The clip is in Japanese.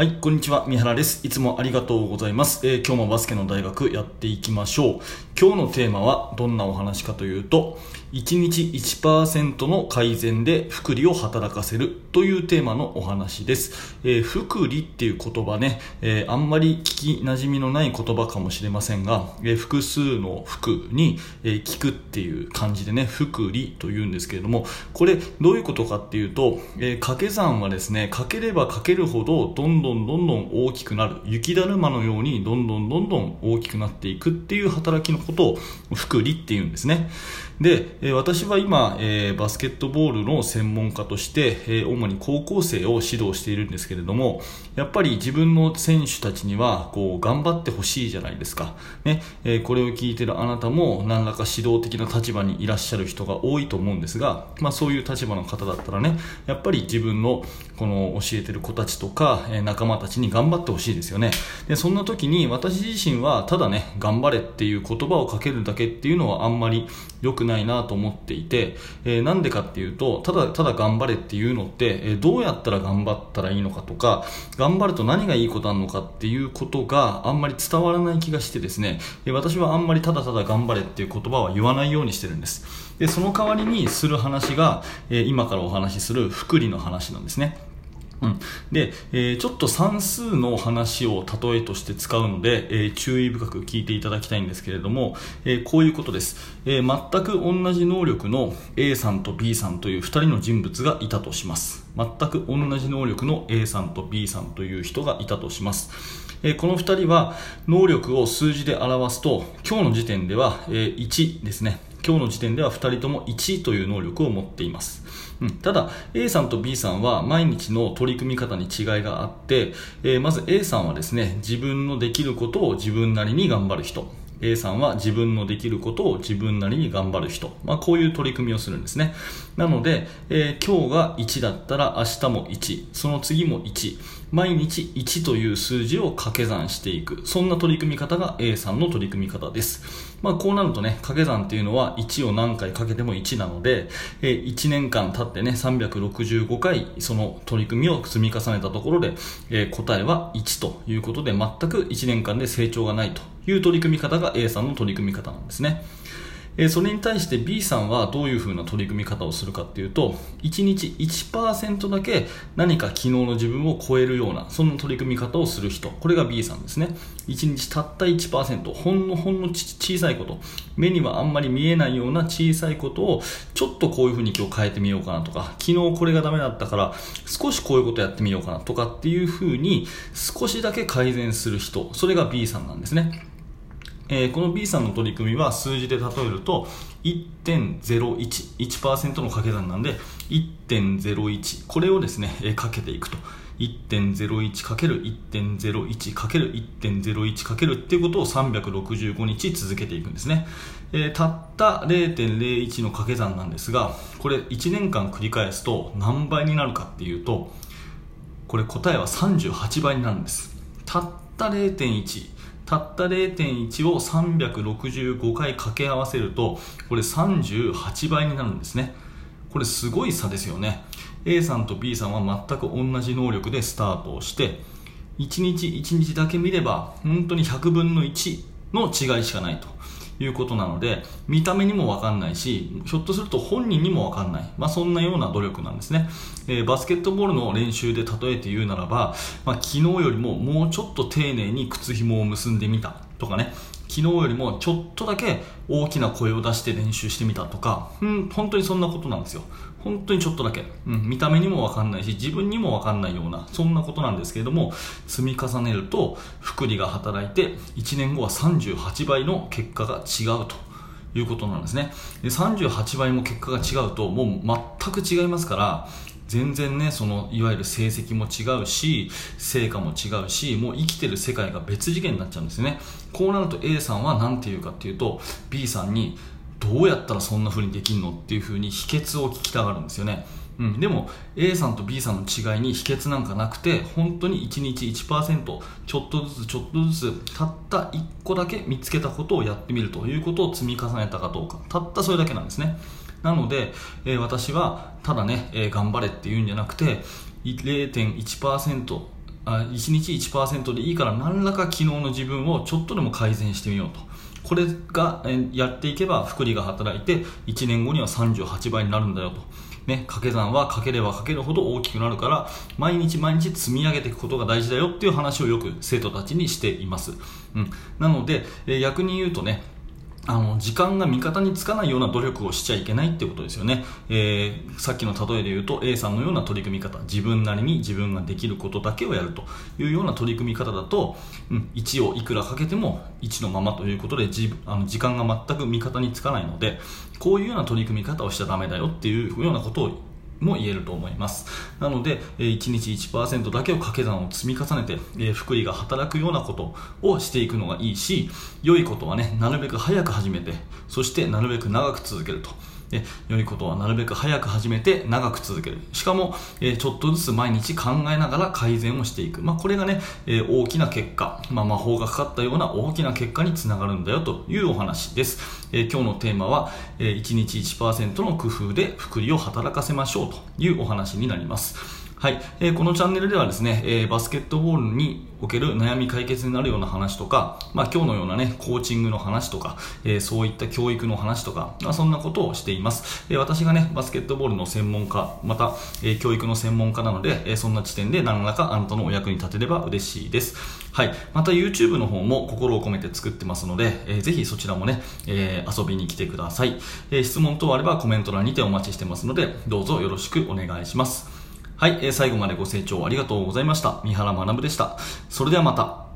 はい、こんにちは。三原です。いつもありがとうございます。えー、今日もバスケの大学やっていきましょう。今日のテーマはどんなお話かというと、1日1%の改善で福利を働かせるというテーマのお話です。えー、福利っていう言葉ね、えー、あんまり聞き馴染みのない言葉かもしれませんが、えー、複数の福に、え聞くっていう感じでね、福利というんですけれども、これどういうことかっていうと、え掛け算はですね、かければかけるほどどんどんどんどんどん大きくなる雪だるまのようにどんどんどんどん大きくなっていくっていう働きのことを福利っていうんですねで、え私は今、え、バスケットボールの専門家として、え、主に高校生を指導しているんですけれどもやっぱり自分の選手たちにはこう頑張ってほしいじゃないですか、ね。え、これを聞いてるあなたも何らか指導的な立場にいらっしゃる人が多いと思うんですが、まあ、そういう立場の方だったらねやっぱり自分のこの教えてる子たちとか、え仲間たちに頑張ってほしいですよね。でそんな時に私自身はただね頑張れっていう言葉をかけるだけっていうのはあんまり良くないなとと思っていて、えー、なんでかっていうとただただ頑張れっていうのって、え、どうやったら頑張ったらいいのかとか頑張ると何がいいことあるのかっていうことがあんまり伝わらない気がしてですね、え、私はあんまりただただ頑張れっていう言葉は言わないようにしてるんです。でその代わりにする話が、え今からお話しする福利の話なんですね。うん、で、えー、ちょっと算数の話を例えとして使うので、えー、注意深く聞いていただきたいんですけれども、えー、こういうことです、え全く同じ能力の A さんと B さんという2人の人物がいたとします。全く同じ能力の A さんと B さんという人がいたとします。この2人は能力を数字で表すと今日の時点では、1ですね。今日の時点では2人とも1位という能力を持っています、うん、ただ A さんと B さんは毎日の取り組み方に違いがあって、えー、まず A さんはですね自分のできることを自分なりに頑張る人。A さんは自分のできることを自分なりに頑張る人、まあ、こういう取り組みをするんですね。なので、えー、今日が1だったら明日も1その次も1毎日1という数字を掛け算していくそんな取り組み方が A さんの取り組み方ですまあ、こうなるとね掛け算っていうのは1を何回かけても1なので、えー、1年間経ってね365回その取り組みを積み重ねたところで、えー、答えは1ということで全く1年間で成長がないという取り組み方が A さんの取り組み方なんですね。えそれに対して B さんはどういうふうな取り組み方をするかっていうと1日1%だけ何か昨日の自分を超えるようなそんな取り組み方をする人。これが B さんですね。1日たった1%ほんのほんの小さいこと。目にはあんまり見えないような小さいことをちょっとこういうふうに今日変えてみようかなとか昨日これがダメだったから少しこういうことやってみようかなとかっていうふうに少しだけ改善する人。それが B さんなんですね。えー、この B さんの取り組みは数字で例えると1.01 1%の掛け算なんで1.01これをですね、えー、かけていくと。1.01×1.01×1.01× かけるっていうことを365日続けていくんですね、えー、たった0.01の掛け算なんですがこれ1年間繰り返すと何倍になるかっていうとこれ答えは38倍になるんです。たった0.1たった0.1を365回掛け合わせるとこれ38倍になるんですね。これすごい差ですよね。A さんと B さんは全く同じ能力でスタートをして1日1日だけ見れば本当に100分の1の違いしかないと。いうことなので見た目にも分かんないしひょっとすると本人にも分かんない、まあ、そんなような努力なんですね、えー、バスケットボールの練習で例えて言うならば、まあ、昨日よりももうちょっと丁寧に靴紐を結んでみた。とかね昨日よりもちょっとだけ大きな声を出して練習してみたとか、うん、本当にそんなことなんですよ。本当にちょっとだけ、うん、見た目にも分かんないし自分にも分かんないようなそんなことなんですけれども積み重ねると福利が働いて1年後は38倍の結果が違うと。いうことなんですね。で38倍も結果が違うともう全く違いますから全然ねそのいわゆる成績も違うし成果も違うしもう生きてる世界が別次元になっちゃうんですね。こうなると A さんは何て言うかっていうと B さんにどうやったらそんな風にできるのっていう風に秘訣を聞きたがるんですよね。うん、でも A さんと B さんの違いに秘訣なんかなくて本当に1日1%ちょっとずつちょっとずつたった1個だけ見つけたことをやってみるということを積み重ねたかどうか。たったそれだけなんですね。なので、えー、私はただね、えー、頑張れっていうんじゃなくて0.1%あ1日1%でいいから何らか昨日の自分をちょっとでも改善してみようと。これがやっていけば福利が働いて1年後には38倍になるんだよと、ね、掛け算はかければかけるほど大きくなるから毎日毎日積み上げていくことが大事だよっていう話をよく生徒たちにしています、うん、なので、え逆に言うとねあの時間が味方につかないような努力をしちゃいけないってことですよね、えー、さっきの例えで言うと A さんのような取り組み方。自分なりに自分ができることだけをやるというような取り組み方だと、うん、1をいくらかけても1のままということでじあの時間が全く味方につかないのでこういうような取り組み方をしちゃだめだよっていうようなことをも言えると思います。なので1日1%だけを掛け算を積み重ねて福利が働くようなことをしていくのがいいし良いことはねなるべく早く始めてそしてなるべく長く続けると。で良いことはなるべく早く始めて長く続ける。しかも、えー、ちょっとずつ毎日考えながら改善をしていく、まあ、これがね、えー、大きな結果、まあ、魔法がかかったような大きな結果につながるんだよというお話です、えー、今日のテーマは、えー、1日1%の工夫で福利を働かせましょうというお話になります。はい、えー、このチャンネルではですね、えー、バスケットボールにおける悩み解決になるような話とか、まあ、今日のようなね、コーチングの話とか、えー、そういった教育の話とか、まあ、そんなことをしています。えー、私がね、バスケットボールの専門家、また、えー、教育の専門家なので、えー、そんな地点で何らかあなたのお役に立てれば嬉しいです。はい、また YouTube の方も心を込めて作ってますので、えー、ぜひそちらもね、えー、遊びに来てください。えー、質問等あればコメント欄にてお待ちしてますので、どうぞよろしくお願いします。はい、えー、最後までご清聴ありがとうございました。三原学でした。それではまた。